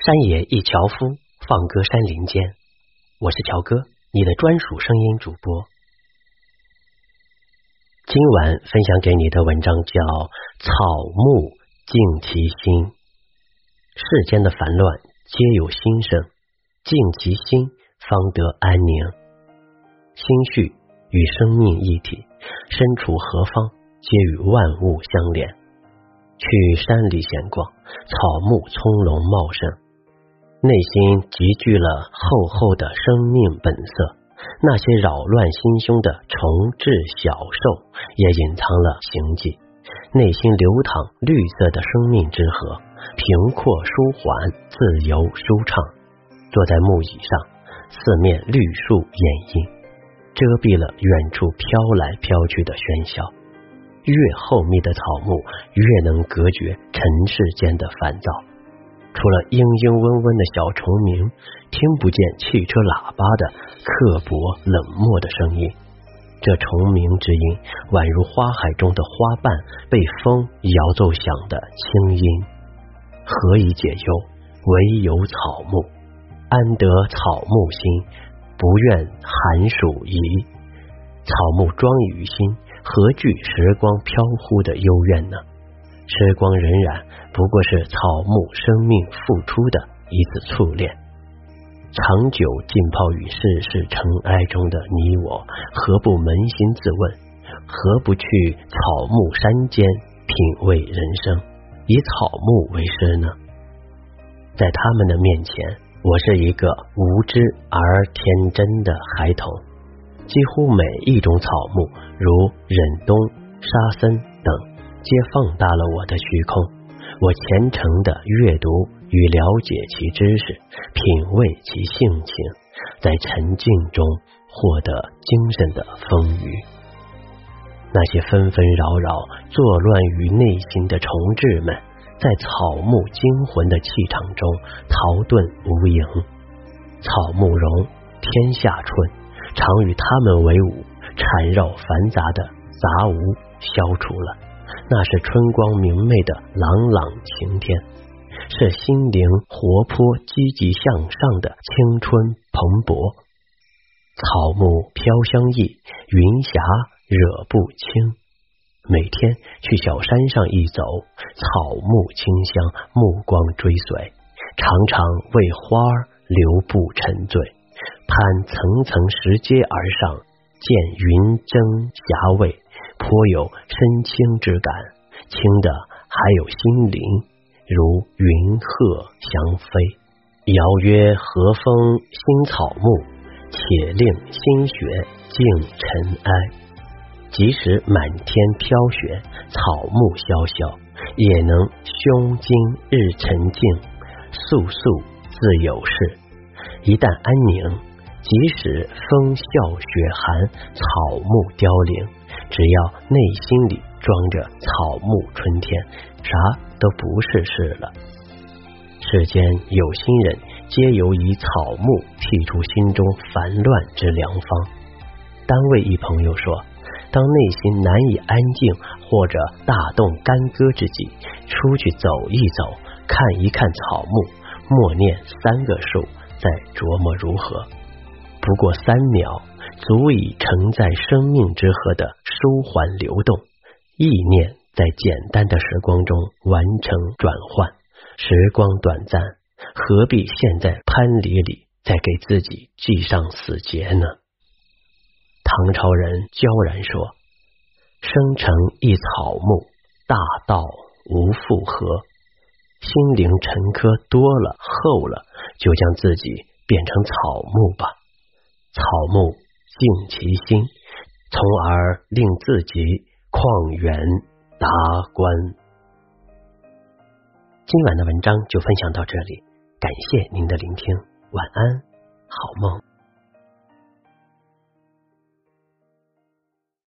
山野一樵夫，放歌山林间。我是乔哥，你的专属声音主播。今晚分享给你的文章叫《草木静其心》。世间的烦乱皆有心声，静其心，方得安宁。心绪与生命一体，身处何方，皆与万物相连。去山里闲逛，草木葱茏茂盛。内心集聚了厚厚的生命本色，那些扰乱心胸的虫豸小兽也隐藏了行迹。内心流淌绿色的生命之河，平阔舒缓，自由舒畅。坐在木椅上，四面绿树掩映，遮蔽了远处飘来飘去的喧嚣。越厚密的草木，越能隔绝尘世间的烦躁。除了嘤嘤嗡嗡的小虫鸣，听不见汽车喇叭的刻薄冷漠的声音。这虫鸣之音，宛如花海中的花瓣被风摇奏响的清音。何以解忧？唯有草木，安得草木心？不愿寒暑移。草木庄于心，何惧时光飘忽的幽怨呢？时光荏苒，不过是草木生命付出的一次淬炼。长久浸泡于世事尘埃中的你我，何不扪心自问？何不去草木山间品味人生，以草木为师呢？在他们的面前，我是一个无知而天真的孩童。几乎每一种草木，如忍冬、沙僧等。皆放大了我的虚空，我虔诚的阅读与了解其知识，品味其性情，在沉静中获得精神的丰腴。那些纷纷扰扰、作乱于内心的虫豸们，在草木惊魂的气场中逃遁无影。草木荣，天下春，常与他们为伍，缠绕繁杂的杂物消除了。那是春光明媚的朗朗晴天，是心灵活泼、积极向上的青春蓬勃。草木飘香溢，云霞惹不清。每天去小山上一走，草木清香，目光追随，常常为花儿留步沉醉，攀层层石阶而上，见云蒸霞蔚。颇有身轻之感，轻的还有心灵，如云鹤翔飞。遥曰和风新草木，且令心血静尘埃。即使满天飘雪，草木萧萧，也能胸襟日沉静，肃肃自有事。一旦安宁，即使风啸雪寒，草木凋零。只要内心里装着草木春天，啥都不是事了。世间有心人，皆由以草木辟出心中烦乱之良方。单位一朋友说，当内心难以安静或者大动干戈之际，出去走一走，看一看草木，默念三个数，再琢磨如何。不过三秒。足以承载生命之河的舒缓流动，意念在简单的时光中完成转换。时光短暂，何必陷在藩篱里，再给自己系上死结呢？唐朝人悄然说：“生成一草木，大道无复合。心灵沉疴多了厚了，就将自己变成草木吧，草木。”静其心，从而令自己旷远达观。今晚的文章就分享到这里，感谢您的聆听，晚安，好梦。